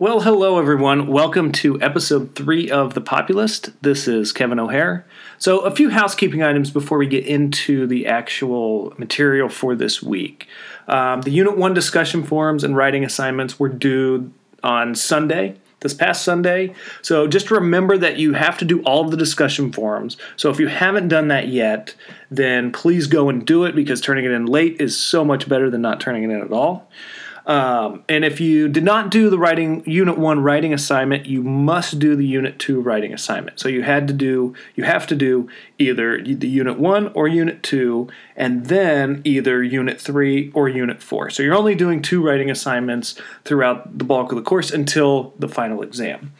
Well, hello everyone. Welcome to episode three of The Populist. This is Kevin O'Hare. So, a few housekeeping items before we get into the actual material for this week. Um, the Unit 1 discussion forums and writing assignments were due on Sunday, this past Sunday. So, just remember that you have to do all of the discussion forums. So, if you haven't done that yet, then please go and do it because turning it in late is so much better than not turning it in at all. Um, and if you did not do the writing unit one writing assignment, you must do the unit two writing assignment. So you had to do you have to do either the unit one or unit two, and then either unit three or unit four. So you're only doing two writing assignments throughout the bulk of the course until the final exam.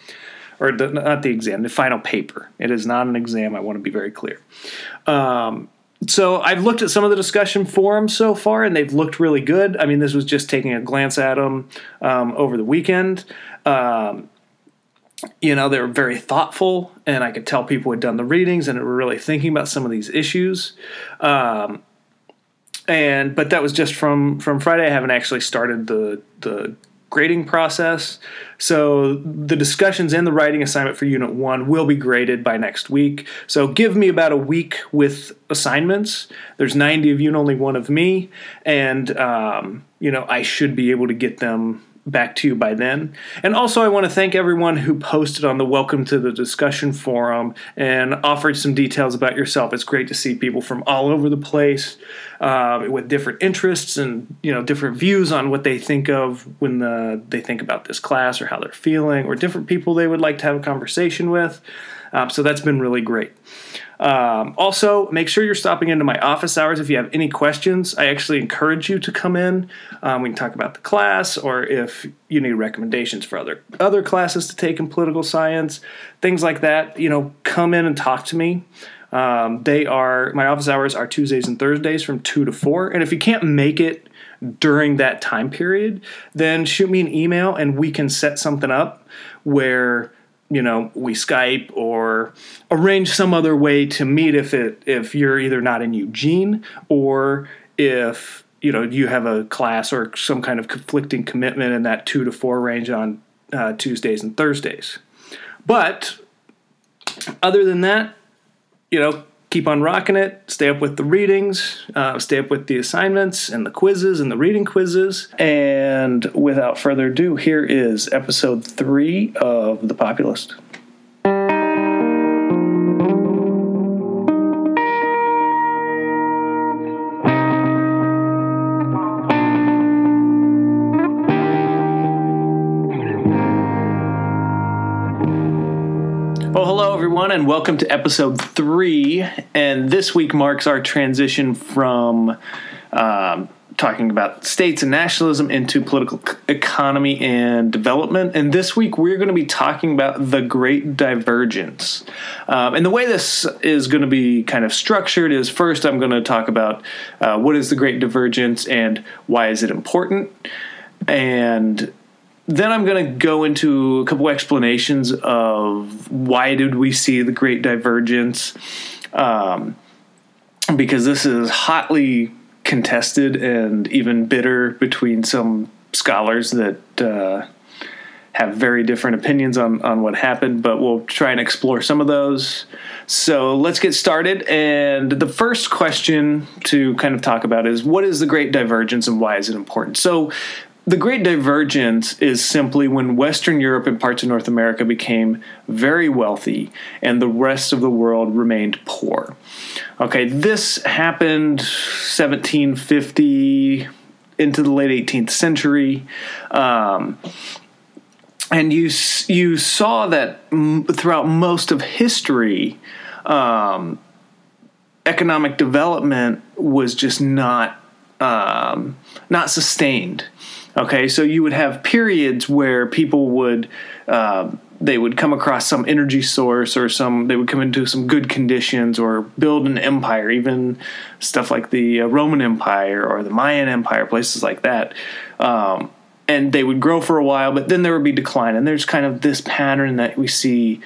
Or the, not the exam, the final paper. It is not an exam. I want to be very clear. Um, so I've looked at some of the discussion forums so far, and they've looked really good. I mean, this was just taking a glance at them um, over the weekend. Um, you know, they were very thoughtful, and I could tell people had done the readings and were really thinking about some of these issues. Um, and but that was just from from Friday. I haven't actually started the the grading process. So the discussions and the writing assignment for Unit 1 will be graded by next week. So give me about a week with assignments. There's 90 of you and only one of me. And, um, you know, I should be able to get them back to you by then. And also, I want to thank everyone who posted on the Welcome to the Discussion forum and offered some details about yourself. It's great to see people from all over the place uh, with different interests and you know different views on what they think of when the, they think about this class or how they're feeling, or different people they would like to have a conversation with. Um, so that's been really great. Um, also, make sure you're stopping into my office hours if you have any questions. I actually encourage you to come in. Um, we can talk about the class, or if you need recommendations for other other classes to take in political science, things like that. You know, come in and talk to me. Um, they are my office hours are Tuesdays and Thursdays from two to four, and if you can't make it during that time period, then shoot me an email and we can set something up where you know we Skype or arrange some other way to meet if it if you're either not in Eugene or if you know you have a class or some kind of conflicting commitment in that two to four range on uh, Tuesdays and Thursdays. But other than that, you know, keep on rocking it. Stay up with the readings, uh, stay up with the assignments and the quizzes and the reading quizzes. And without further ado, here is episode three of The Populist. Everyone, and welcome to episode three. And this week marks our transition from um, talking about states and nationalism into political economy and development. And this week we're going to be talking about the Great Divergence. Um, and the way this is going to be kind of structured is first I'm going to talk about uh, what is the Great Divergence and why is it important, and then I'm going to go into a couple explanations of why did we see the Great Divergence, um, because this is hotly contested and even bitter between some scholars that uh, have very different opinions on on what happened. But we'll try and explore some of those. So let's get started. And the first question to kind of talk about is what is the Great Divergence and why is it important? So the Great Divergence is simply when Western Europe and parts of North America became very wealthy and the rest of the world remained poor. Okay, this happened 1750 into the late 18th century. Um, and you you saw that throughout most of history, um, economic development was just not um, not sustained. Okay, so you would have periods where people would uh, they would come across some energy source or some they would come into some good conditions or build an empire, even stuff like the uh, Roman Empire or the Mayan Empire, places like that. Um, and they would grow for a while, but then there would be decline. And there's kind of this pattern that we see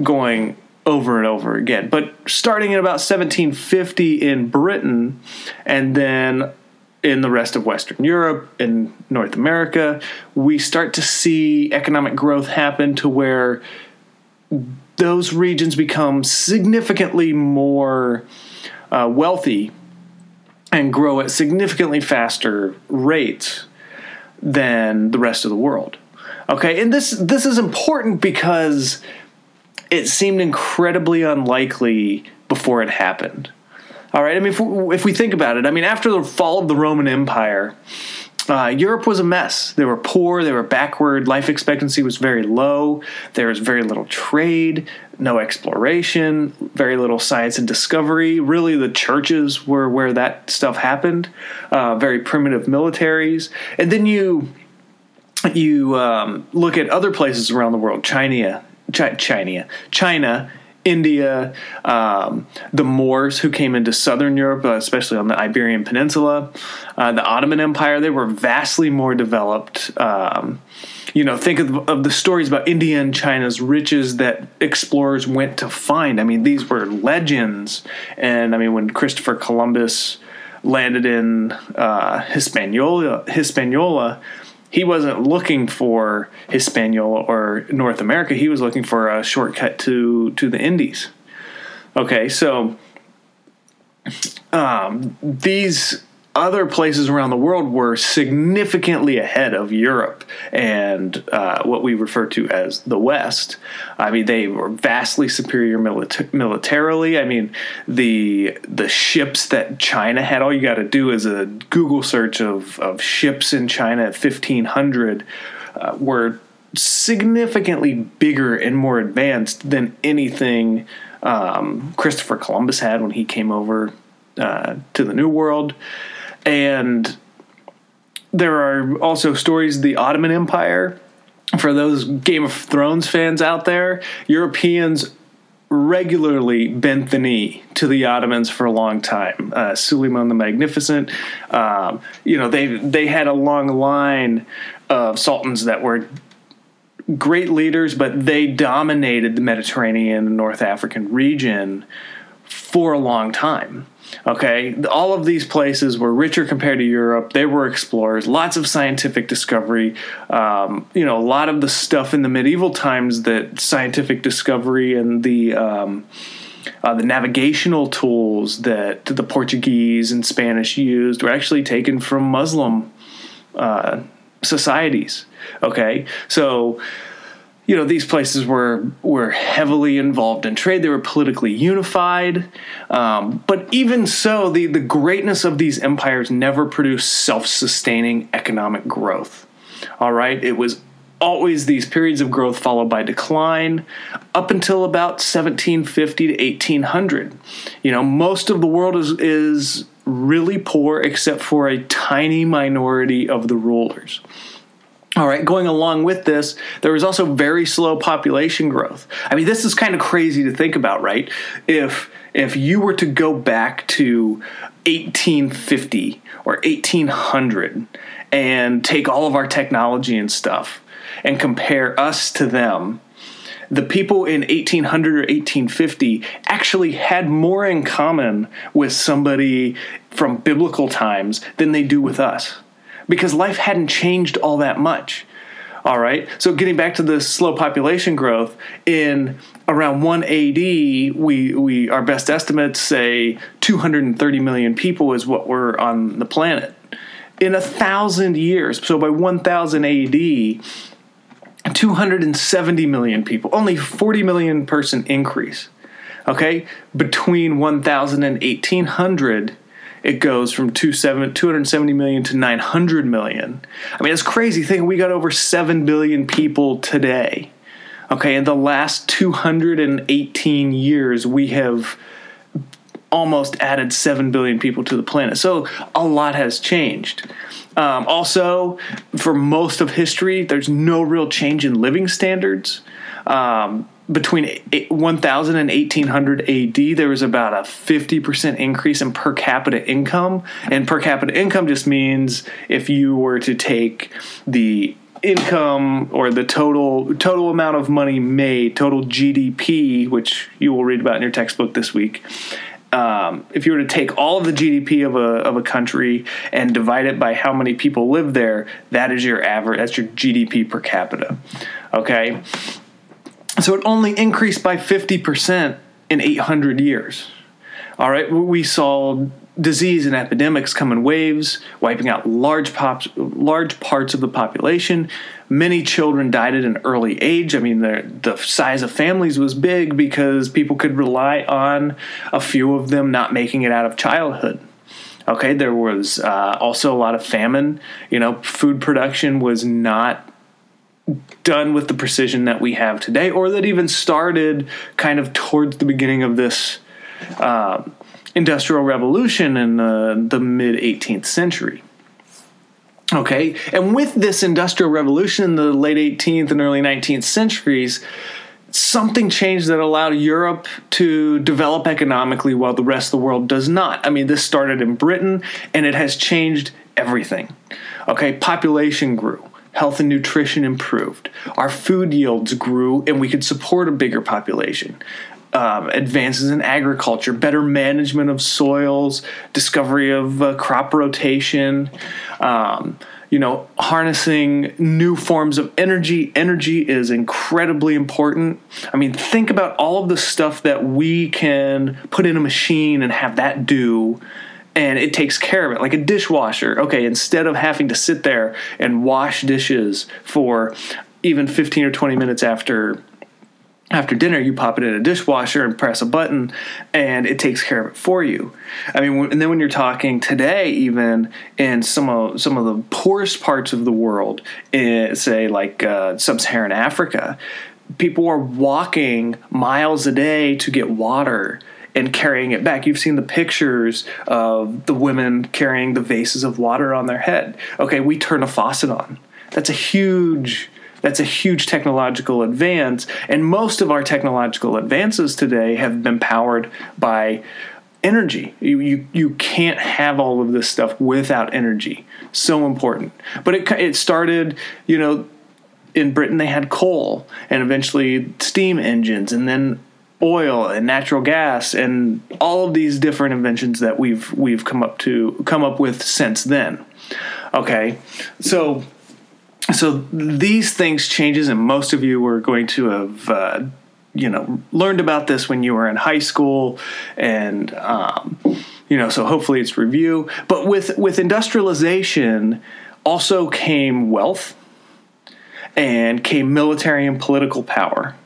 going over and over again. But starting in about 1750 in Britain, and then in the rest of Western Europe and North America, we start to see economic growth happen to where those regions become significantly more uh, wealthy and grow at significantly faster rates than the rest of the world. Okay, and this this is important because it seemed incredibly unlikely before it happened. All right, I mean, if we, if we think about it, I mean, after the fall of the Roman Empire, uh, Europe was a mess. They were poor, they were backward, life expectancy was very low, there was very little trade, no exploration, very little science and discovery. Really, the churches were where that stuff happened, uh, very primitive militaries. And then you. You um, look at other places around the world, China, China, China, India, um, the Moors who came into southern Europe, uh, especially on the Iberian Peninsula, uh, the Ottoman Empire, they were vastly more developed. Um, you know, think of, of, the stories about India and China's riches that explorers went to find. I mean, these were legends. And I mean, when Christopher Columbus landed in uh, Hispaniola, Hispaniola he wasn't looking for Hispaniola or North America. He was looking for a shortcut to to the Indies. Okay, so um, these other places around the world were significantly ahead of Europe and uh, what we refer to as the West. I mean, they were vastly superior milita- militarily. I mean, the the ships that China had, all you got to do is a Google search of, of ships in China at 1500 uh, were significantly bigger and more advanced than anything um, Christopher Columbus had when he came over uh, to the New World. And there are also stories of the Ottoman Empire. For those Game of Thrones fans out there, Europeans regularly bent the knee to the Ottomans for a long time. Uh, Suleiman the Magnificent, um, you know, they they had a long line of sultans that were great leaders, but they dominated the Mediterranean and North African region for a long time. Okay, all of these places were richer compared to Europe. They were explorers, lots of scientific discovery. Um, you know, a lot of the stuff in the medieval times that scientific discovery and the um, uh, the navigational tools that the Portuguese and Spanish used were actually taken from Muslim uh, societies. Okay, so you know these places were were heavily involved in trade. They were politically unified, um, but even so, the the greatness of these empires never produced self sustaining economic growth. All right, it was always these periods of growth followed by decline up until about 1750 to 1800 you know most of the world is is really poor except for a tiny minority of the rulers all right, going along with this, there was also very slow population growth. I mean, this is kind of crazy to think about, right? If if you were to go back to 1850 or 1800 and take all of our technology and stuff and compare us to them, the people in 1800 or 1850 actually had more in common with somebody from biblical times than they do with us because life hadn't changed all that much. All right. So getting back to the slow population growth in around 1 AD, we we our best estimates say 230 million people is what were on the planet. In a thousand years, so by 1000 AD, 270 million people, only 40 million person increase. Okay, between 1000 and 1800 it goes from 270 million to 900 million. I mean, it's crazy thing. We got over 7 billion people today. Okay, in the last 218 years, we have almost added 7 billion people to the planet. So a lot has changed. Um, also, for most of history, there's no real change in living standards. Um, between 1000 and 1800 AD, there was about a 50% increase in per capita income. And per capita income just means if you were to take the income or the total total amount of money made, total GDP, which you will read about in your textbook this week, um, if you were to take all of the GDP of a of a country and divide it by how many people live there, that is your average. That's your GDP per capita. Okay, so it only increased by fifty percent in eight hundred years. All right, we saw disease and epidemics come in waves, wiping out large pops, large parts of the population. Many children died at an early age. I mean, the the size of families was big because people could rely on a few of them not making it out of childhood. Okay, there was uh, also a lot of famine. You know, food production was not done with the precision that we have today, or that even started kind of towards the beginning of this. Um, industrial revolution in the, the mid 18th century. Okay, and with this industrial revolution in the late 18th and early 19th centuries, something changed that allowed Europe to develop economically while the rest of the world does not. I mean, this started in Britain and it has changed everything. Okay, population grew. Health and nutrition improved. Our food yields grew, and we could support a bigger population um, advances in agriculture, better management of soils, discovery of uh, crop rotation, um, you know, harnessing new forms of energy. Energy is incredibly important. I mean, think about all of the stuff that we can put in a machine and have that do. And it takes care of it, like a dishwasher. Okay, instead of having to sit there and wash dishes for even 15 or 20 minutes after after dinner you pop it in a dishwasher and press a button and it takes care of it for you i mean and then when you're talking today even in some of some of the poorest parts of the world in, say like uh, sub-saharan africa people are walking miles a day to get water and carrying it back. You've seen the pictures of the women carrying the vases of water on their head. Okay, we turn a faucet on. That's a huge that's a huge technological advance. And most of our technological advances today have been powered by energy. You, you, you can't have all of this stuff without energy. So important. But it, it started, you know, in Britain they had coal and eventually steam engines and then oil and natural gas and all of these different inventions that we've we've come up to come up with since then. Okay. So so these things changes and most of you were going to have uh, you know learned about this when you were in high school and um, you know so hopefully it's review but with with industrialization also came wealth and came military and political power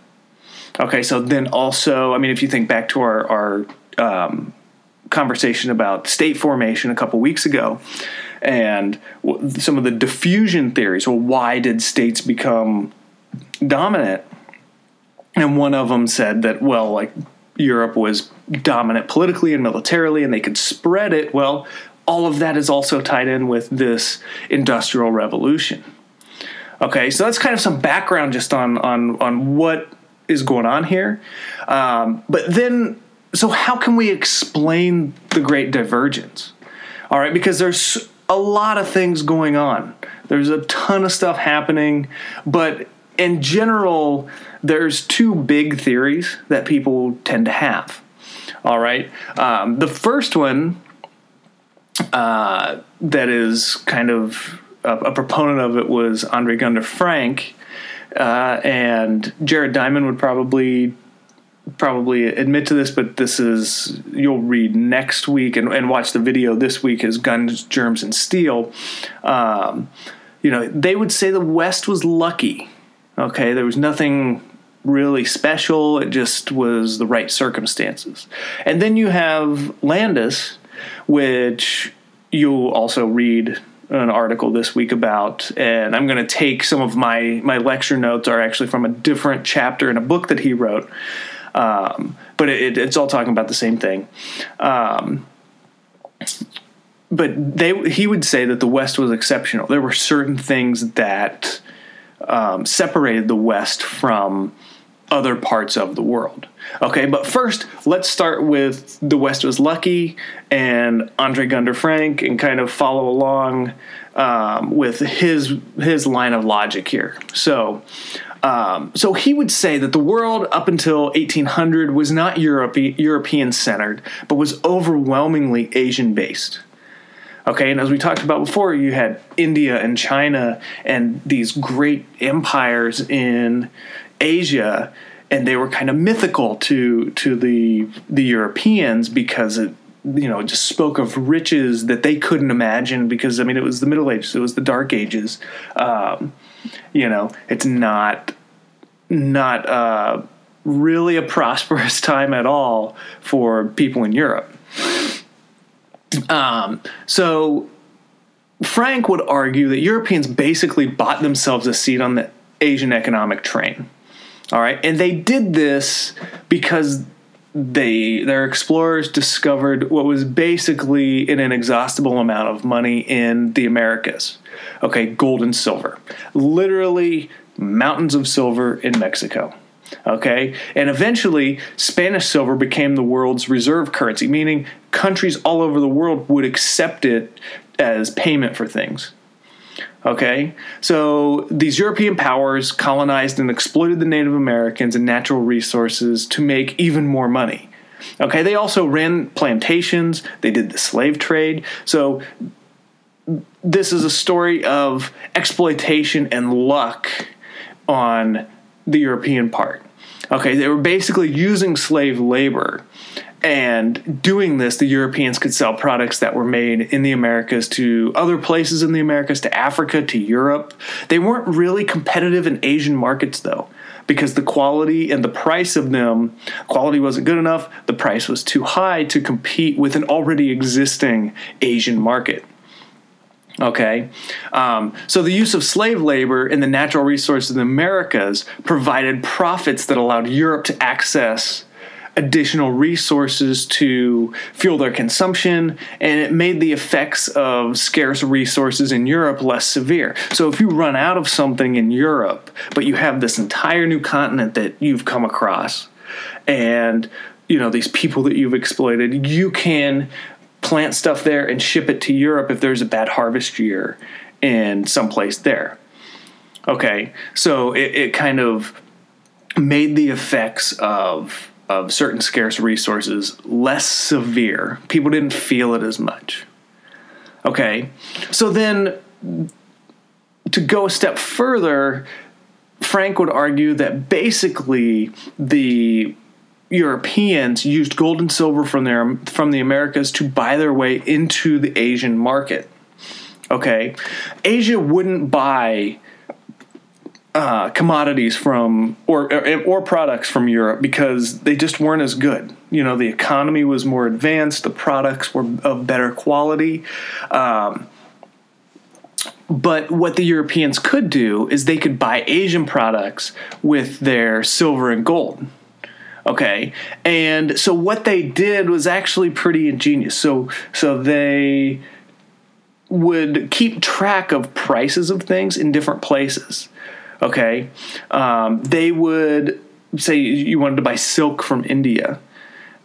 okay so then also i mean if you think back to our our um, conversation about state formation a couple weeks ago and some of the diffusion theories. Well, why did states become dominant? And one of them said that, well, like Europe was dominant politically and militarily, and they could spread it. Well, all of that is also tied in with this industrial revolution. Okay, so that's kind of some background just on on on what is going on here. Um, but then, so how can we explain the Great Divergence? All right, because there's a lot of things going on. There's a ton of stuff happening, but in general, there's two big theories that people tend to have. All right. Um, the first one uh, that is kind of a, a, proponent of it was Andre Gunder Frank, uh, and Jared Diamond would probably probably admit to this, but this is you'll read next week and, and watch the video this week is Guns, Germs, and Steel. Um, you know, they would say the West was lucky. Okay, there was nothing really special. It just was the right circumstances. And then you have Landes, which you'll also read an article this week about and i'm going to take some of my my lecture notes are actually from a different chapter in a book that he wrote um, but it, it's all talking about the same thing. Um, but they he would say that the West was exceptional. There were certain things that um, separated the West from other parts of the world. Okay, but first let's start with the West was lucky and Andre Gunder Frank and kind of follow along um, with his his line of logic here. So Um, so he would say that the world up until 1800 was not Europe, European centered, but was overwhelmingly Asian based. Okay, and as we talked about before, you had India and China and these great empires in Asia, and they were kind of mythical to to the the Europeans because it you know just spoke of riches that they couldn't imagine because I mean it was the Middle Ages, it was the Dark Ages. Um, you know, it's not not uh, really a prosperous time at all for people in Europe. Um, so Frank would argue that Europeans basically bought themselves a seat on the Asian economic train. All right, and they did this because they their explorers discovered what was basically an inexhaustible amount of money in the Americas. Okay, gold and silver. Literally mountains of silver in Mexico. Okay, and eventually Spanish silver became the world's reserve currency, meaning countries all over the world would accept it as payment for things. Okay, so these European powers colonized and exploited the Native Americans and natural resources to make even more money. Okay, they also ran plantations, they did the slave trade. So this is a story of exploitation and luck on the European part. Okay, they were basically using slave labor. And doing this, the Europeans could sell products that were made in the Americas to other places in the Americas, to Africa, to Europe. They weren't really competitive in Asian markets, though, because the quality and the price of them, quality wasn't good enough, the price was too high to compete with an already existing Asian market. Okay, um, so the use of slave labor in the natural resources of the Americas provided profits that allowed Europe to access additional resources to fuel their consumption, and it made the effects of scarce resources in Europe less severe. So, if you run out of something in Europe, but you have this entire new continent that you've come across, and you know these people that you've exploited, you can plant stuff there and ship it to Europe if there's a bad harvest year in someplace there. Okay, so it, it kind of made the effects of of certain scarce resources less severe. People didn't feel it as much. Okay, so then to go a step further, Frank would argue that basically the Europeans used gold and silver from their from the Americas to buy their way into the Asian market. Okay, Asia wouldn't buy uh, commodities from or, or, or products from Europe because they just weren't as good. You know, the economy was more advanced, the products were of better quality. Um, but what the Europeans could do is they could buy Asian products with their silver and gold. Okay. And so what they did was actually pretty ingenious. So so they would keep track of prices of things in different places. Okay. Um, they would say you wanted to buy silk from India,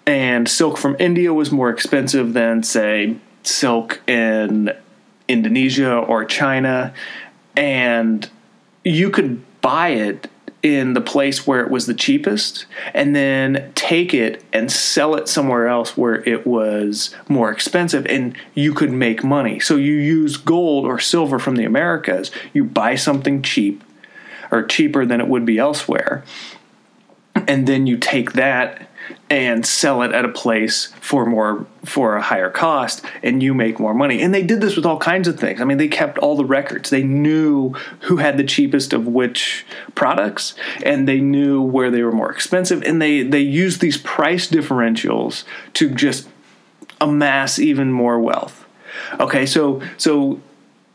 and silk from India was more expensive than, say, silk in Indonesia or China. And you could buy it in the place where it was the cheapest and then take it and sell it somewhere else where it was more expensive and you could make money. So you use gold or silver from the Americas, you buy something cheap or cheaper than it would be elsewhere. And then you take that and sell it at a place for more for a higher cost and you make more money. And they did this with all kinds of things. I mean they kept all the records. They knew who had the cheapest of which products and they knew where they were more expensive. And they they used these price differentials to just amass even more wealth. Okay so so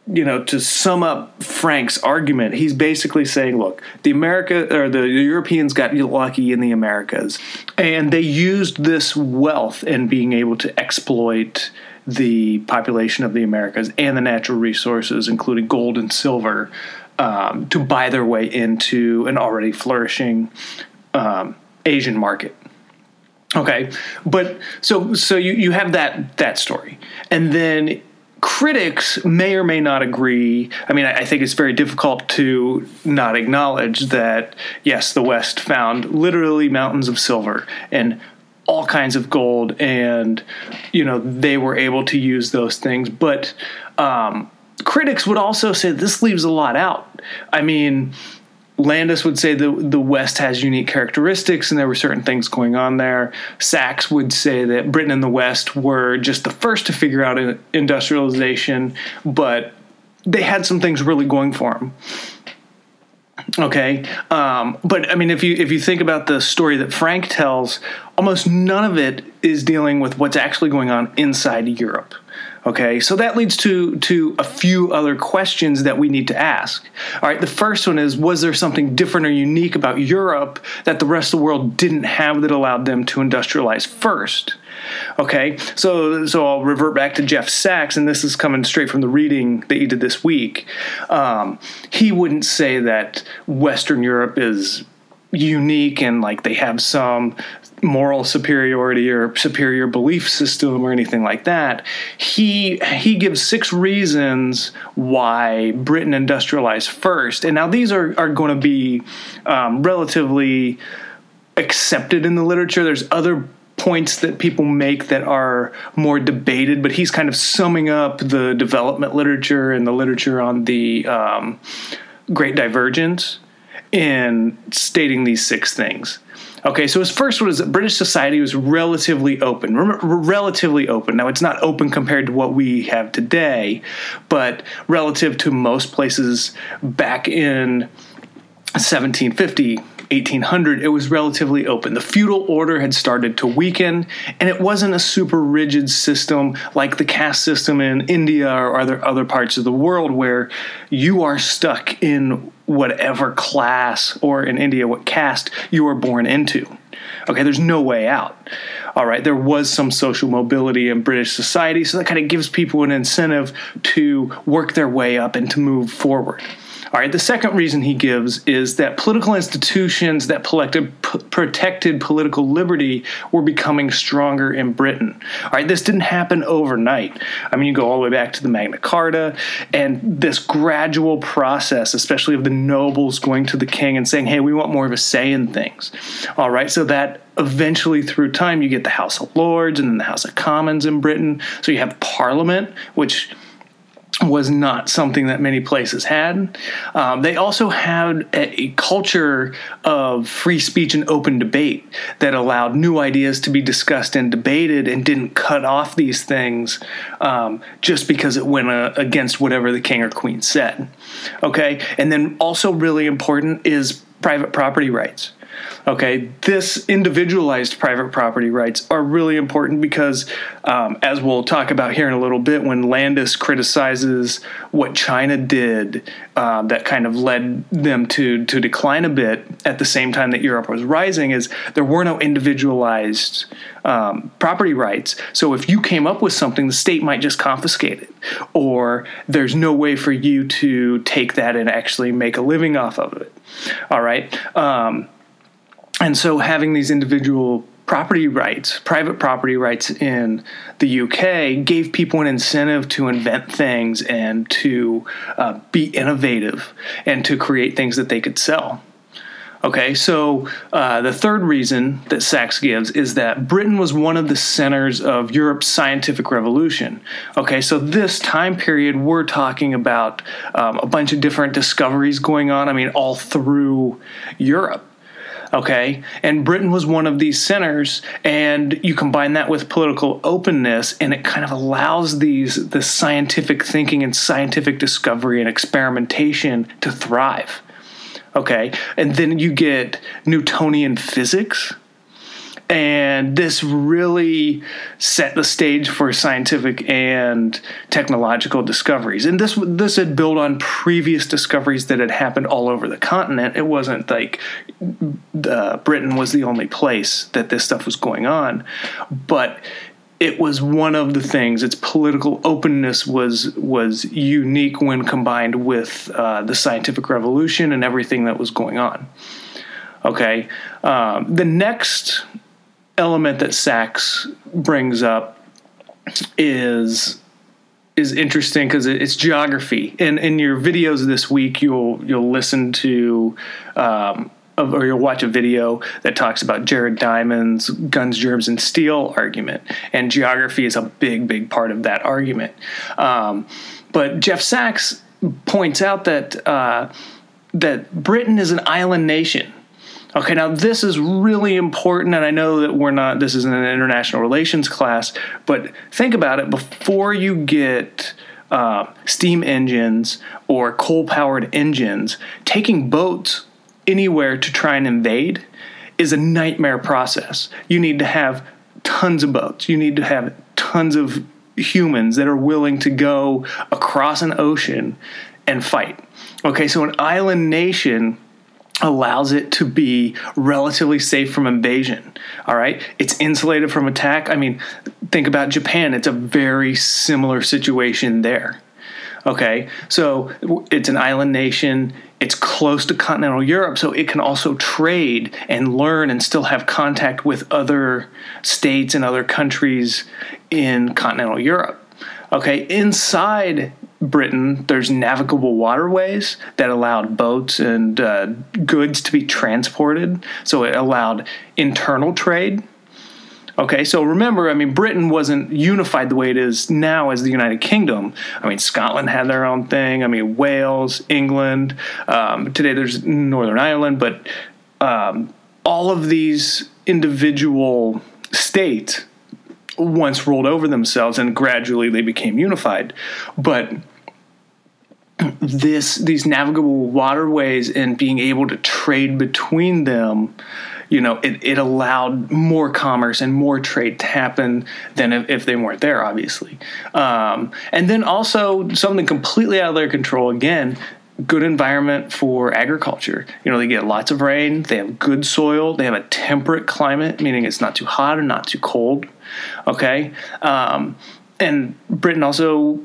you know, to sum up Frank's argument, he's basically saying, look, the America or the Europeans got lucky in the Americas, and they used this wealth and being able to exploit the population of the Americas and the natural resources, including gold and silver, um, to buy their way into an already flourishing um, Asian market. Okay, but so so you you have that that story, and then critics may or may not agree. I mean, I, I think it's very difficult to not acknowledge that, yes, the West found literally mountains of silver and all kinds of gold, and, you know, they were able to use those things. But um, critics would also say this leaves a lot out. I mean, Landes would say the the West has unique characteristics, and there were certain things going on there. Sachs would say that Britain and the West were just the first to figure out industrialization, but they had some things really going for them. Okay, um, but I mean, if you if you think about the story that Frank tells, almost none of it is dealing with what's actually going on inside Europe. Okay, so that leads to to a few other questions that we need to ask. All right, the first one is was there something different or unique about Europe that the rest of the world didn't have that allowed them to industrialize first? Okay, so so I'll revert back to Jeff Sachs, and this is coming straight from the reading that you did this week. Um, he wouldn't say that Western Europe is unique and like they have some moral superiority or superior belief system or anything like that. He he gives six reasons why Britain industrialized first, and now these are are going to be um, relatively accepted in the literature. There's other points that people make that are more debated, but he's kind of summing up the development literature and the literature on the um, Great Divergence in stating these six things. Okay, so his first one is that British society was relatively open. relatively open. Now, it's not open compared to what we have today, but relative to most places back in 1750, 1800, it was relatively open. The feudal order had started to weaken, and it wasn't a super rigid system like the caste system in India or other, other parts of the world where you are stuck in whatever class or in India, what caste you were born into. Okay, there's no way out. All right, there was some social mobility in British society, so that kind of gives people an incentive to work their way up and to move forward. All right, the second reason he gives is that political institutions that protected, protected political liberty were becoming stronger in Britain. All right, this didn't happen overnight. I mean, you go all the way back to the Magna Carta and this gradual process, especially of the nobles going to the king and saying, hey, we want more of a say in things. All right, so that eventually through time you get the House of Lords and then the House of Commons in Britain. So you have Parliament, which was not something that many places had. Um, they also had a, a, culture of free speech and open debate that allowed new ideas to be discussed and debated and didn't cut off these things um, just because it went uh, against whatever the king or queen said. Okay, and then also really important is private property rights. Okay, this individualized private property rights are really important because, um, as we'll talk about here in a little bit, when Landes criticizes what China did, uh, that kind of led them to to decline a bit at the same time that Europe was rising, is there were no individualized um, property rights. So if you came up with something, the state might just confiscate it, or there's no way for you to take that and actually make a living off of it. All right. Um, and so having these individual property rights, private property rights in the UK, gave people an incentive to invent things and to uh, be innovative and to create things that they could sell. Okay, so uh, the third reason that Sachs gives is that Britain was one of the centers of Europe's scientific revolution. Okay, so this time period, we're talking about um, a bunch of different discoveries going on, I mean, all through Europe okay? And britain was one of these centers and you combine that with political openness and it kind of allows these the scientific thinking and scientific discovery and experimentation to thrive. Okay? And then you get newtonian physics and this really set the stage for scientific and technological discoveries. And this this had built on previous discoveries that had happened all over the continent. It wasn't like uh, Britain was the only place that this stuff was going on, but it was one of the things. Its political openness was was unique when combined with uh, the scientific revolution and everything that was going on. Okay, um, the next element that Sachs brings up is is interesting because it's geography. And in your videos this week, you'll you'll listen to. Um, or you'll watch a video that talks about Jared Diamond's guns, germs, and steel argument, and geography is a big, big part of that argument. Um, but Jeff Sachs points out that uh, that Britain is an island nation. Okay, now this is really important, and I know that we're not, this isn't an international relations class, but think about it before you get uh, steam engines or coal powered engines, taking boats anywhere to try and invade is a nightmare process. You need to have tons of boats, you need to have tons of humans that are willing to go across an ocean and fight. Okay, so an island nation allows it to be relatively safe from invasion. All right. It's insulated from attack. I mean, think about Japan. It's a very similar situation there. Okay. So it's an island nation. It's close to continental Europe, so it can also trade and learn and still have contact with other states and other countries in continental Europe. Okay, inside Britain, there's navigable waterways that allowed boats and uh, goods to be transported. So it allowed internal trade. Okay, so remember, I mean, Britain wasn't unified the way it is now as the United Kingdom. I mean, Scotland had their own thing. I mean, Wales, England. Um, today there's Northern Ireland, but um, all of these individual states once rolled over themselves and gradually they became unified. But this these navigable waterways and being able to trade between them you know it, it allowed more commerce and more trade to happen than if, if they weren't there obviously um, and then also something completely out of their control again good environment for agriculture. You know they get lots of rain they have good soil they have a temperate climate meaning it's not too hot or not too cold okay? Um, and britain also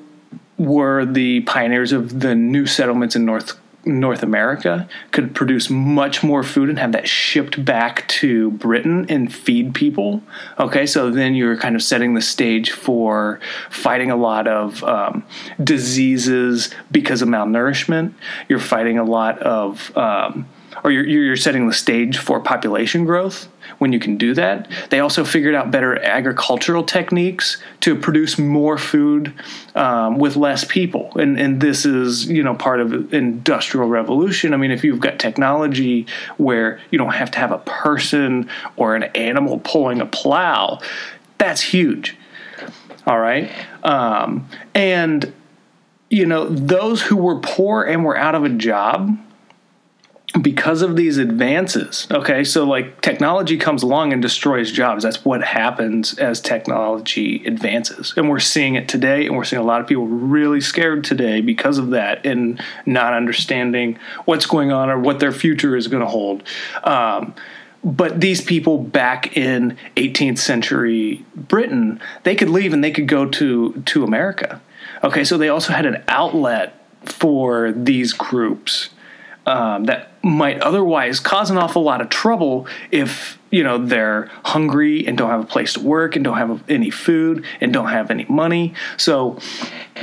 were the pioneers of the new settlements in North North America could produce much more food and have that shipped back to Britain and feed people. Okay, so then you're kind of setting the stage for fighting a lot of um, diseases because of malnourishment. You're fighting a lot of, um, or you're, you're setting the stage for population growth when you can do that. They also figured out better agricultural techniques to produce more food um, with less people. And, and this is, you know, part of industrial revolution. I mean, if you've got technology where you don't have to have a person or an animal pulling a plow, that's huge. All right. Um, and, you know, those who were poor and were out of a job because of these advances okay so like technology comes along and destroys jobs. That's what happens as technology advances. And we're seeing it today and we're seeing a lot of people really scared today because of that and not understanding what's going on or what their future is going to hold. Um, but these people back in 18th century britain they could leave and they could go to to america. Okay so they also had an outlet for these groups um, that might otherwise cause an awful lot of trouble if you know they're hungry and don't have a place to work and don't have any food and don't have any money. So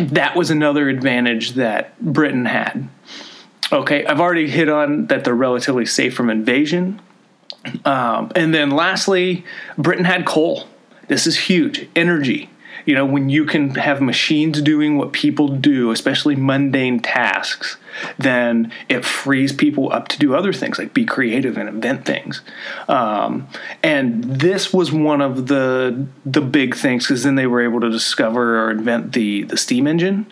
that was another advantage that britain had. Okay i've already hit on that they're relatively safe from invasion. Um, and then lastly britain had coal. This is huge. Energy. You know when you can have machines doing what people do especially mundane tasks then it frees people up to do other things like be creative and invent things. Um, and this was one of the the big things because then they were able to discover or invent the the steam engine,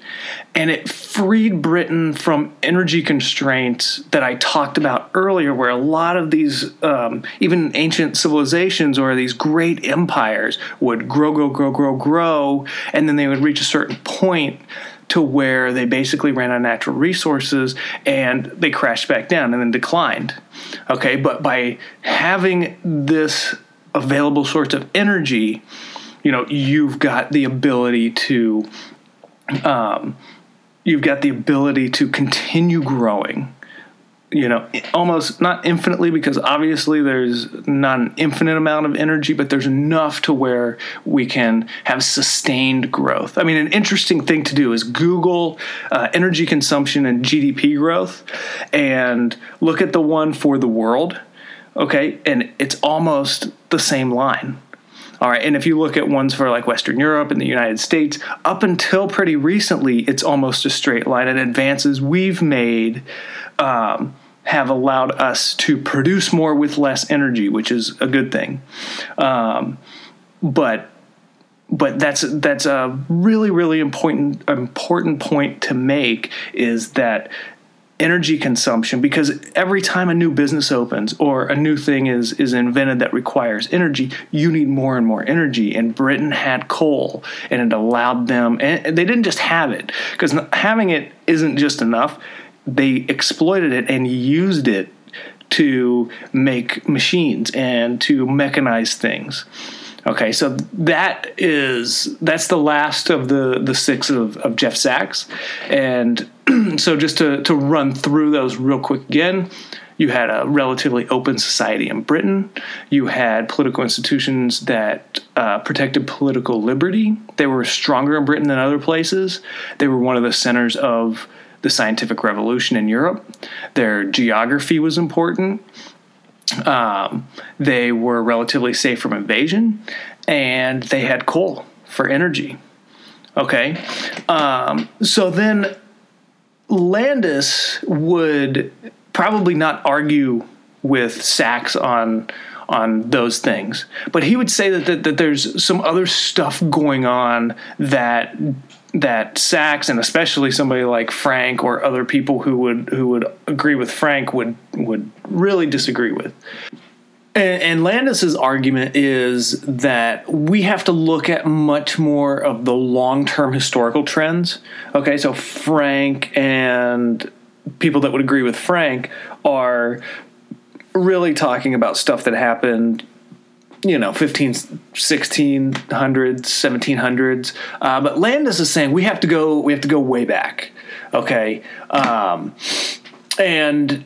and it freed Britain from energy constraints that I talked about earlier, where a lot of these um, even ancient civilizations or these great empires would grow, grow, grow, grow, grow, and then they would reach a certain point to where they basically ran out of natural resources and they crashed back down and then declined. Okay, but by having this available source of energy, you know, you've got the ability to, um, you've got the ability to continue growing you know, almost not infinitely because obviously there's not an infinite amount of energy, but there's enough to where we can have sustained growth. I mean, an interesting thing to do is Google uh, energy consumption and GDP growth and look at the one for the world. Okay. And it's almost the same line. All right, and if you look at ones for like Western Europe and the United States, up until pretty recently, it's almost a straight line. And advances we've made um, have allowed us to produce more with less energy, which is a good thing. Um, but but that's that's a really really important important point to make is that energy consumption because every time a new business opens or a new thing is is invented that requires energy you need more and more energy and britain had coal and it allowed them and they didn't just have it because having it isn't just enough they exploited it and used it to make machines and to mechanize things Okay, so that is that's the last of the the six of, of Jeff Sachs, and so just to to run through those real quick again. You had a relatively open society in Britain. You had political institutions that uh, protected political liberty. They were stronger in Britain than other places. They were one of the centers of the scientific revolution in Europe. Their geography was important. Um, they were relatively safe from invasion, and they had coal for energy. Okay, um, so then Landes would probably not argue with Sachs on on those things, but he would say that, that, that there's some other stuff going on that that Sachs and especially somebody like Frank or other people who would who would agree with Frank would would really disagree with. And, and Landes's argument is that we have to look at much more of the long-term historical trends. Okay, so Frank and people that would agree with Frank are really talking about stuff that happened you know 15 1600s 1700s uh, but Landes is saying we have to go we have to go way back okay? Um, and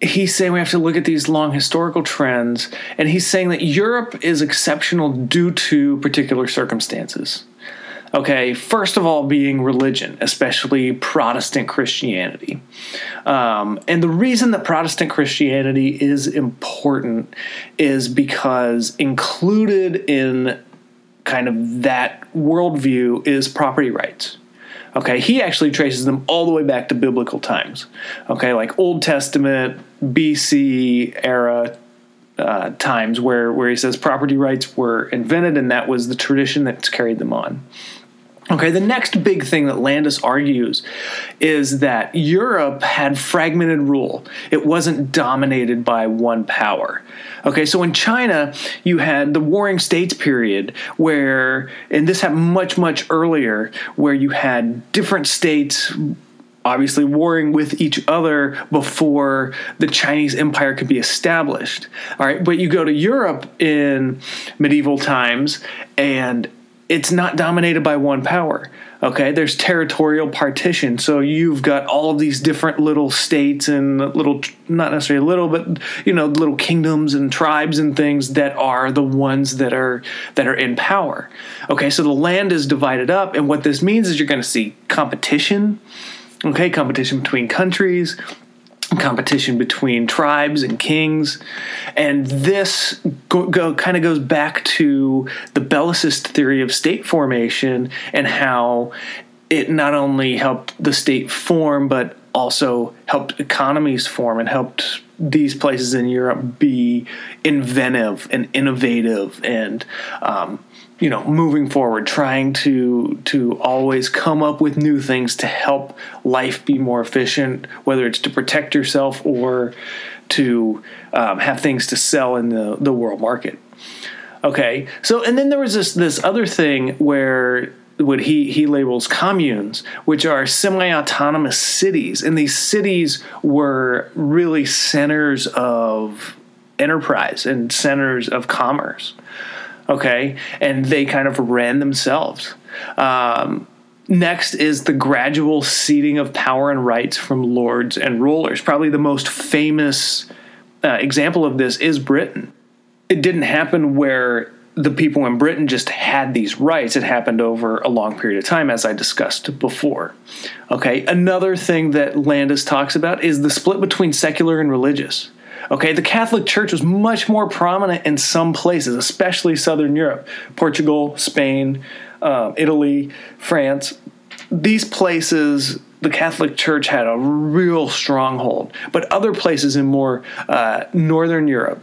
he's saying we have to look at these long historical trends and he's saying that europe is exceptional due to particular circumstances Okay, first of all, being religion, especially Protestant Christianity. Um, and the reason that Protestant Christianity is important is because included in kind of that worldview is property rights. Okay, he actually traces them all the way back to biblical times. Okay, like Old Testament, BC era uh, times where, where he says property rights were invented and that was the tradition that's carried them on. Okay, the next big thing that Landes argues is that Europe had fragmented rule. It wasn't dominated by one power. Okay, so in China, you had the Warring States period where, and this happened much, much earlier, where you had different states obviously warring with each other before the Chinese empire could be established. All right, but you go to Europe in medieval times and it's not dominated by one power. Okay, there's territorial partition. So you've got all of these different little states and little, not necessarily little, but you know, little kingdoms and tribes and things that are the ones that are that are in power. Okay, so the land is divided up, and what this means is you're going to see competition. Okay, competition between countries, competition between tribes and kings. And this go, go, kind of goes back to the Bellicist theory of state formation and how it not only helped the state form, but also helped economies form and helped these places in Europe be inventive and innovative and um, you know moving forward trying to to always come up with new things to help life be more efficient whether it's to protect yourself or to um, have things to sell in the, the world market. Okay so and then there was this this other thing where what he he labels communes, which are semi-autonomous cities, and these cities were really centers of enterprise and centers of commerce okay, and they kind of ran themselves. Um, Next is the gradual ceding of power and rights from lords and rulers. Probably the most famous uh, example of this is Britain. It didn't happen where the people in Britain just had these rights. It happened over a long period of time, as I discussed before. Okay, another thing that Landes talks about is the split between secular and religious. Okay, the Catholic Church was much more prominent in some places, especially Southern Europe, Portugal, Spain, uh, Italy, France. These places, the Catholic Church had a real stronghold, but other places in more uh, Northern Europe,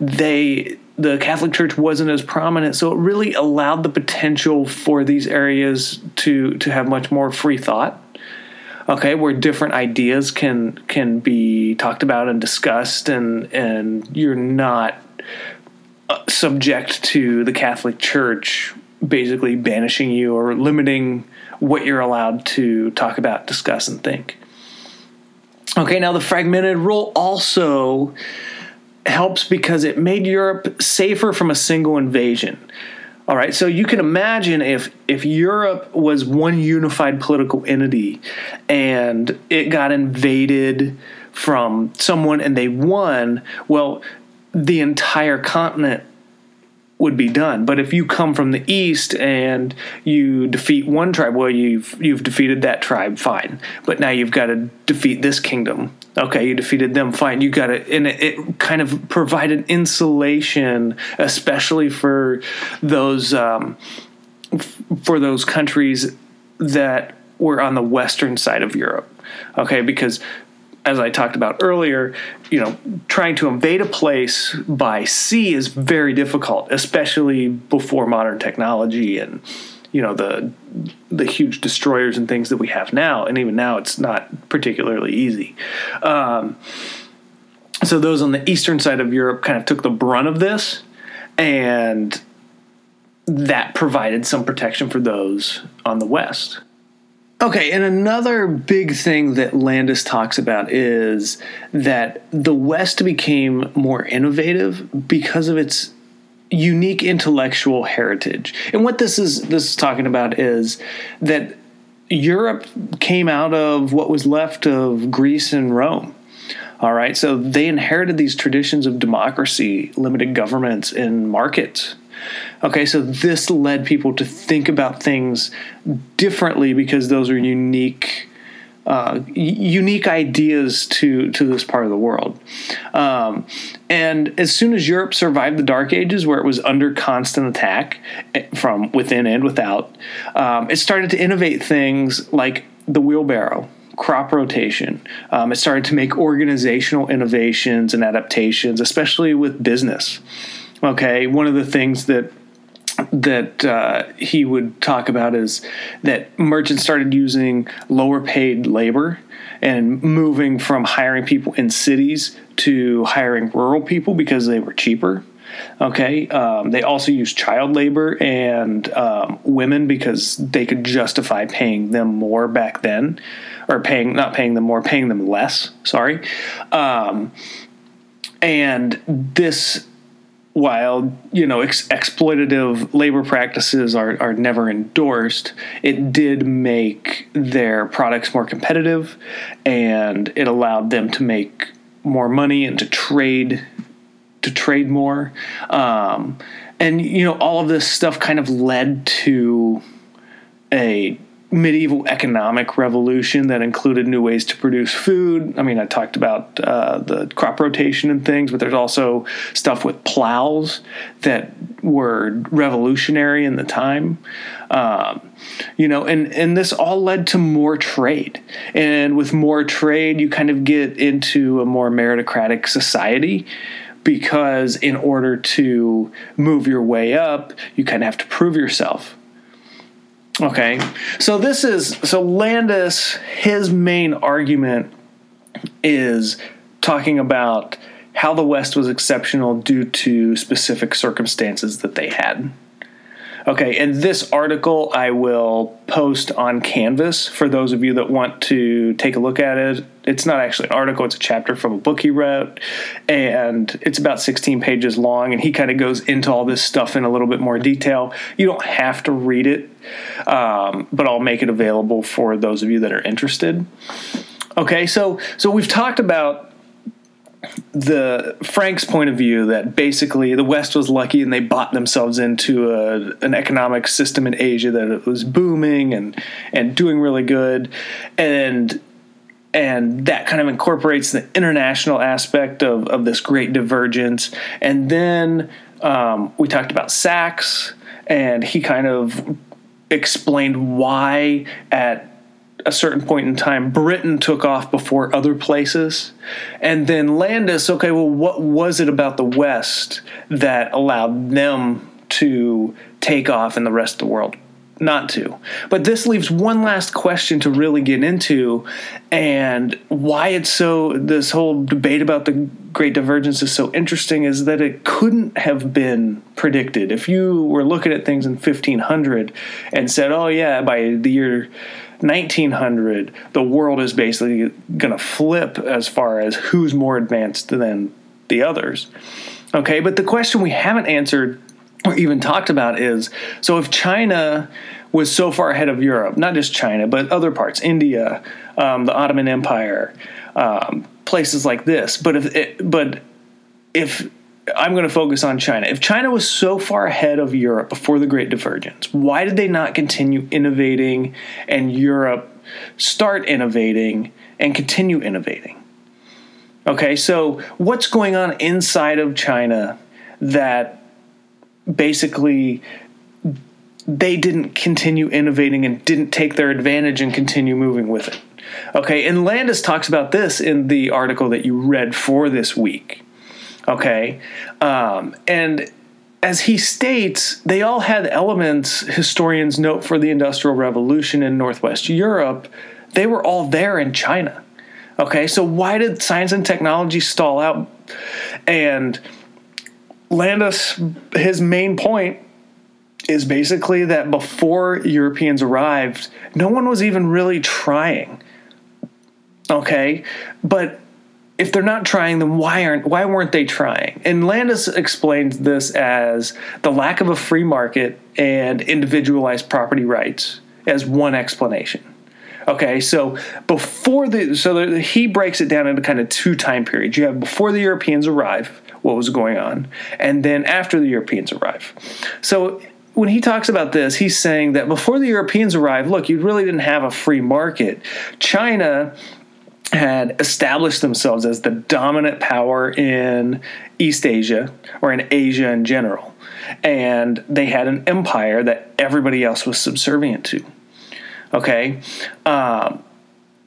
they the Catholic Church wasn't as prominent, so it really allowed the potential for these areas to to have much more free thought. Okay, where different ideas can can be talked about and discussed, and and you're not uh, subject to the Catholic Church basically banishing you or limiting what you're allowed to talk about, discuss, and think. Okay, now the fragmented rule also helps because it made Europe safer from a single invasion. All right, so you can imagine if if Europe was one unified political entity and it got invaded from someone and they won, well, the entire continent would be done. But if you come from the east and you defeat one tribe, well, you've you've defeated that tribe, fine. But now you've got to defeat this kingdom. Okay, you defeated them, fine. You got it. and it, it, kind of provided insulation, especially for those um, f- for those countries that were on the western side of Europe. Okay, because as I talked about earlier, you know, trying to invade a place by sea is very difficult, especially before modern technology and you know the the huge destroyers and things that we have now. And even now, it's not particularly easy. Um, so those on the eastern side of Europe kind of took the brunt of this, and that provided some protection for those on the west. Okay, and another big thing that Landes talks about is that the West became more innovative because of its unique intellectual heritage. And what this is this is talking about is that Europe came out of what was left of Greece and Rome. All right, so they inherited these traditions of democracy, limited governments, and markets Okay, so this led people to think about things differently because those are unique. Uh, unique ideas to to this part of the world, um, and as soon as Europe survived the Dark Ages, where it was under constant attack eh, from within and without, um, it started to innovate things like the wheelbarrow, crop rotation. Um, it started to make organizational innovations and adaptations, especially with business. Okay, one of the things that that uh, he would talk about is that merchants started using lower paid labor and moving from hiring people in cities to hiring rural people because they were cheaper. Okay, um, they also used child labor and um, women because they could justify paying them more back then, or paying not paying them more, paying them less. Sorry, um, and this while you know ex- exploitative labor practices are, are never endorsed, it did make their products more competitive, and it allowed them to make more money and to trade to trade more. Um, and you know all of this stuff kind of led to a medieval economic revolution that included new ways to produce food. I mean, I talked about uh, the crop rotation and things, but there's also stuff with plows that were revolutionary in the time. Um, you know, and and this all led to more trade, and with more trade, you kind of get into a more meritocratic society. Because in order to move your way up, you kind of have to prove yourself Okay. So this is so Landes his main argument is talking about how the West was exceptional due to specific circumstances that they had. Okay, and this article I will post on Canvas for those of you that want to take a look at it. It's not actually an article, it's a chapter from a book he wrote, and it's about 16 pages long, and he kind of goes into all this stuff in a little bit more detail. You don't have to read it, um, but I'll make it available for those of you that are interested. Okay, so so we've talked about the Frank's point of view that basically the West was lucky and they bought themselves into a, an economic system in Asia that was booming and and doing really good, and and that kind of incorporates the international aspect of of this great divergence. And then um, we talked about Sachs, and he kind of explained why at a certain point in time, Britain took off before other places. And then Landes, okay, well, what was it about the West that allowed them to take off and the rest of the world not to? But this leaves one last question to really get into and why it's so, this whole debate about the Great Divergence is so interesting is that it couldn't have been predicted. If you were looking at things in 1500 and said, oh, yeah, by the year 1900, the world is basically going to flip as far as who's more advanced than the others. Okay, but the question we haven't answered or even talked about is so if China was so far ahead of Europe, not just China, but other parts, India, um, the Ottoman Empire, um, places like this. But if it, but if I'm going to focus on China. If China was so far ahead of Europe before the Great Divergence, why did they not continue innovating and Europe start innovating and continue innovating? Okay, so what's going on inside of China that basically they didn't continue innovating and didn't take their advantage and continue moving with it? Okay, and Landes talks about this in the article that you read for this week. Okay. Um, and as he states, they all had elements historians note for the Industrial Revolution in Northwest Europe. They were all there in China. Okay, so why did science and technology stall out? And Landes, his main point is basically that before Europeans arrived, no one was even really trying. Okay, but if they're not trying, then why aren't why weren't they trying? And Landes explains this as the lack of a free market and individualized property rights as one explanation. Okay, so before the so the, he breaks it down into kind of two time periods. You have before the Europeans arrive, what was going on, and then after the Europeans arrive. So when he talks about this, he's saying that before the Europeans arrived, look, you really didn't have a free market. China had established themselves as the dominant power in East Asia or in Asia in general. And they had an empire that everybody else was subservient to. Okay? Um,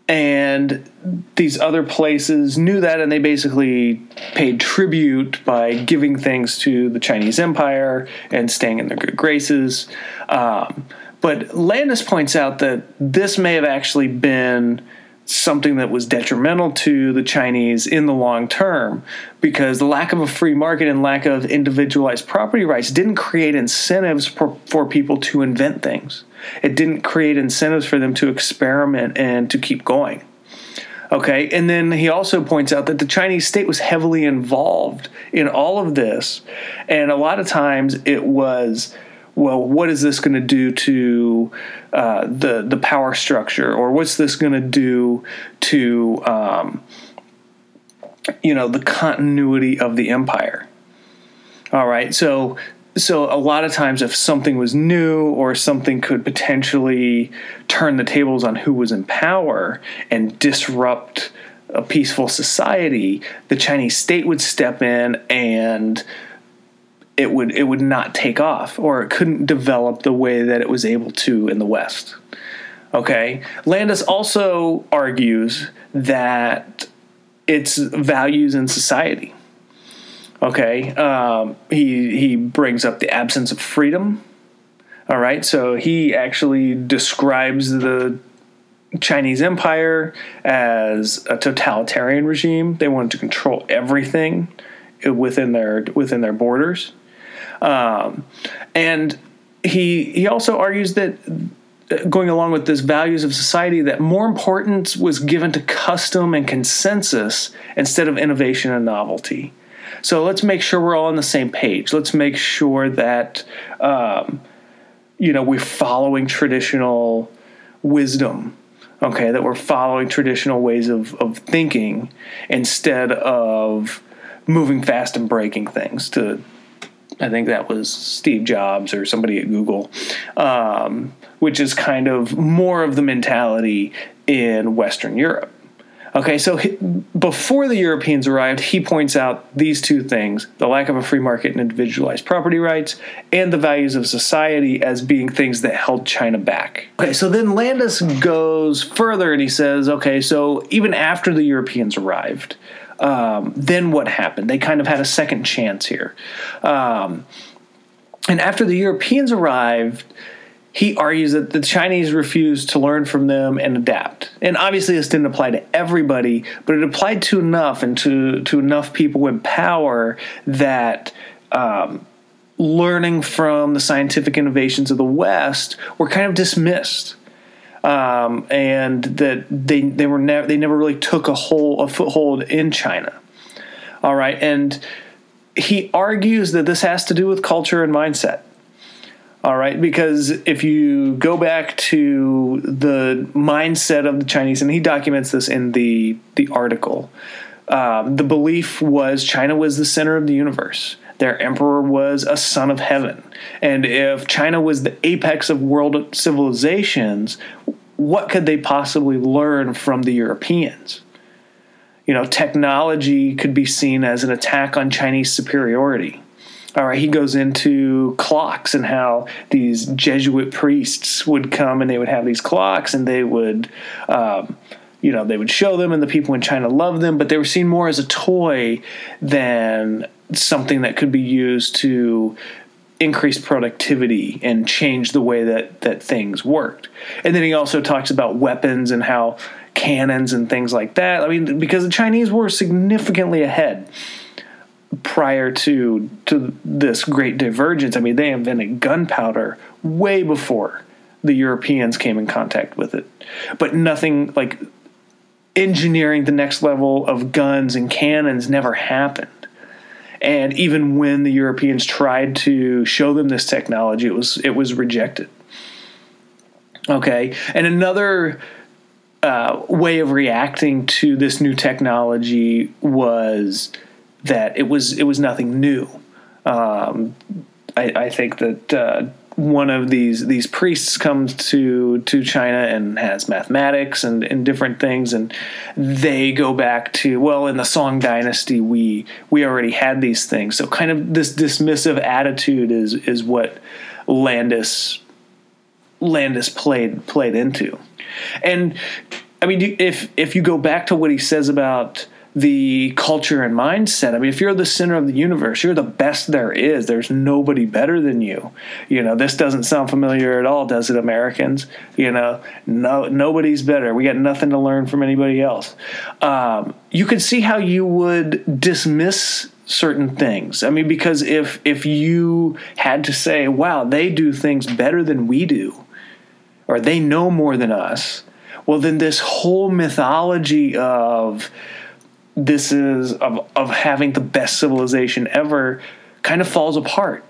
and these other places knew that and they basically paid tribute by giving things to the Chinese Empire and staying in their good graces. Um, but Landes points out that this may have actually been something that was detrimental to the Chinese in the long term because the lack of a free market and lack of individualized property rights didn't create incentives for, for people to invent things. It didn't create incentives for them to experiment and to keep going. Okay, and then he also points out that the Chinese state was heavily involved in all of this, and a lot of times it was well, what is this going to do to uh, the the power structure, or what's this going to do to um, you know the continuity of the empire? All right, so so a lot of times if something was new or something could potentially turn the tables on who was in power and disrupt a peaceful society, the Chinese state would step in and it would it would not take off or it couldn't develop the way that it was able to in the West. Okay, Landes also argues that its values in society. Okay, um, he he brings up the absence of freedom. All right, so he actually describes the Chinese Empire as a totalitarian regime. They wanted to control everything within their within their borders. Um, and he he also argues that going along with this values of society that more importance was given to custom and consensus instead of innovation and novelty. So let's make sure we're all on the same page. Let's make sure that um, you know we're following traditional wisdom. Okay, that we're following traditional ways of, of thinking instead of moving fast and breaking things to I think that was Steve Jobs or somebody at Google, um, which is kind of more of the mentality in Western Europe. Okay, so he, before the Europeans arrived, he points out these two things the lack of a free market and individualized property rights, and the values of society as being things that held China back. Okay, so then Landes goes further and he says, okay, so even after the Europeans arrived, um, then what happened? They kind of had a second chance here. Um, and after the Europeans arrived, he argues that the Chinese refused to learn from them and adapt. And obviously, this didn't apply to everybody, but it applied to enough and to, to enough people in power that um, learning from the scientific innovations of the West were kind of dismissed um, and that they they were never they never really took a whole a foothold in China. All right, and he argues that this has to do with culture and mindset. All right, because if you go back to the mindset of the Chinese, and he documents this in the the article, um, the belief was China was the center of the universe. Their emperor was a son of heaven. And if China was the apex of world civilizations, what could they possibly learn from the Europeans? You know, technology could be seen as an attack on Chinese superiority. All right, he goes into clocks and how these Jesuit priests would come and they would have these clocks and they would, um, you know, they would show them and the people in China loved them, but they were seen more as a toy than something that could be used to increase productivity and change the way that that things worked. And then he also talks about weapons and how cannons and things like that. I mean, because the Chinese were significantly ahead prior to to this great divergence. I mean, they invented gunpowder way before the Europeans came in contact with it. But nothing like engineering the next level of guns and cannons never happened. And even when the Europeans tried to show them this technology, it was it was rejected. Okay, and another uh, way of reacting to this new technology was that it was it was nothing new. Um, I, I, think that uh, one of these these priests comes to to China and has mathematics and, and different things, and they go back to well, in the Song Dynasty, we we already had these things. So kind of this dismissive attitude is is what Landes Landes played played into, and I mean if if you go back to what he says about the culture and mindset. I mean, if you're the center of the universe, you're the best there is. There's nobody better than you. You know, this doesn't sound familiar at all, does it, Americans? You know, no, nobody's better. We got nothing to learn from anybody else. Um, you could see how you would dismiss certain things. I mean, because if if you had to say, "Wow, they do things better than we do," or they know more than us, well, then this whole mythology of this is of of having the best civilization ever kind of falls apart.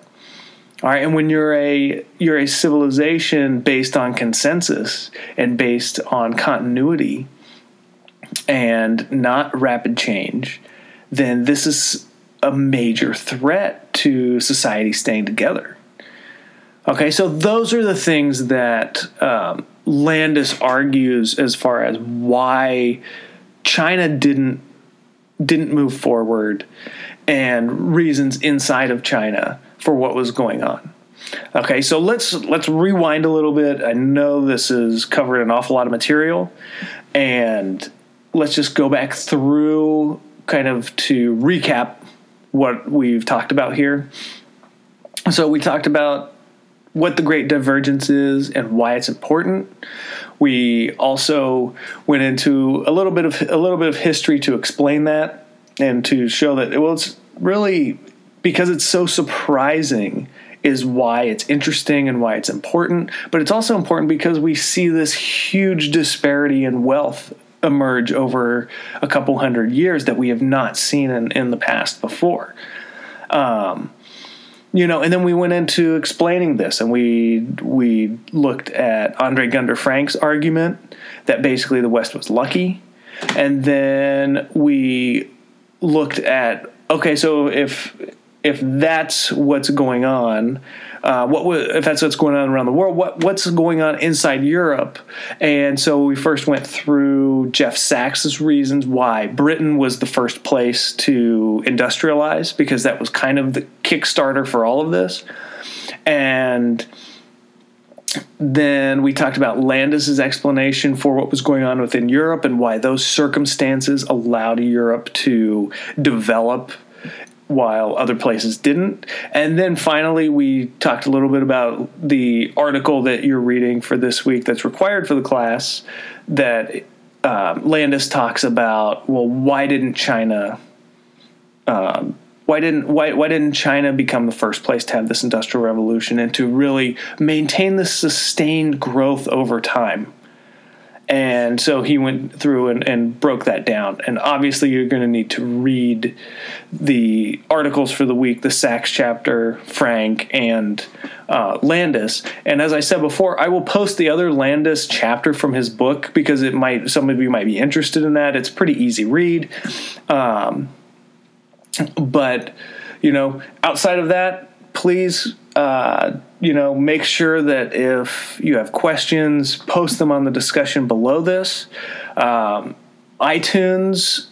All right, and when you're a you're a civilization based on consensus and based on continuity and not rapid change, then this is a major threat to society staying together. Okay, so those are the things that um, Landes argues as far as why China didn't didn't move forward and reasons inside of China for what was going on. Okay, so let's let's rewind a little bit. I know this has covered an awful lot of material, and let's just go back through kind of to recap what we've talked about here. So we talked about what the Great Divergence is and why it's important. We also went into a little bit of a little bit of history to explain that and to show that well, it's really because it's so surprising is why it's interesting and why it's important. But it's also important because we see this huge disparity in wealth emerge over a couple hundred years that we have not seen in, in the past before. Um, you know, and then we went into explaining this, and we we looked at Andre Gunder Frank's argument that basically the West was lucky, and then we looked at okay, so if if that's what's going on, uh, what if that's what's going on around the world? What what's going on inside Europe? And so we first went through Jeff Sachs's reasons why Britain was the first place to industrialize because that was kind of the kickstarter for all of this, and then we talked about Landes's explanation for what was going on within Europe and why those circumstances allowed Europe to develop while other places didn't. And then finally, we talked a little bit about the article that you're reading for this week that's required for the class that um, Landes talks about. Well, why didn't China? Um, why didn't why why didn't China become the first place to have this industrial revolution and to really maintain this sustained growth over time? And so he went through and, and broke that down. And obviously, you're going to need to read the articles for the week, the Sachs chapter, Frank, and uh, Landes. And as I said before, I will post the other Landes chapter from his book because it might some of you might be interested in that. It's pretty easy read. Um, but you know, outside of that, please uh, you know, make sure that if you have questions, post them on the discussion below this. Um, iTunes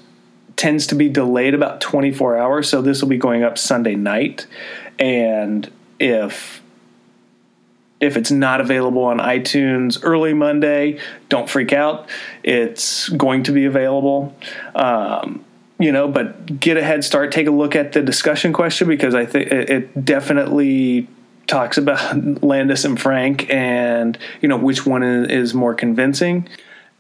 tends to be delayed about 24 hours, so this will be going up Sunday night. And if if it's not available on iTunes early Monday, don't freak out. It's going to be available. Um, you know, but get a head start. Take a look at the discussion question because I think it definitely talks about Landes and Frank, and you know which one is more convincing.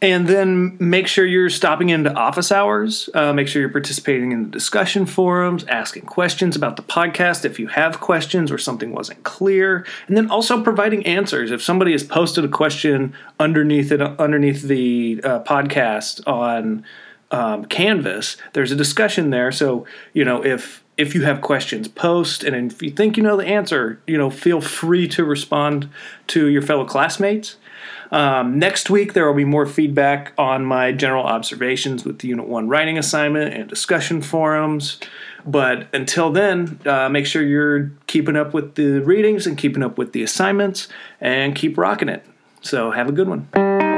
And then make sure you're stopping into office hours. Uh, make sure you're participating in the discussion forums, asking questions about the podcast if you have questions or something wasn't clear, and then also providing answers. If somebody has posted a question underneath it, underneath the uh, podcast on um, Canvas, there's a discussion there. So you know if if you have questions, post, and if you think you know the answer, you know feel free to respond to your fellow classmates. Um, next week there will be more feedback on my general observations with the Unit One writing assignment and discussion forums. But until then, uh, make sure you're keeping up with the readings and keeping up with the assignments, and keep rocking it. So have a good one.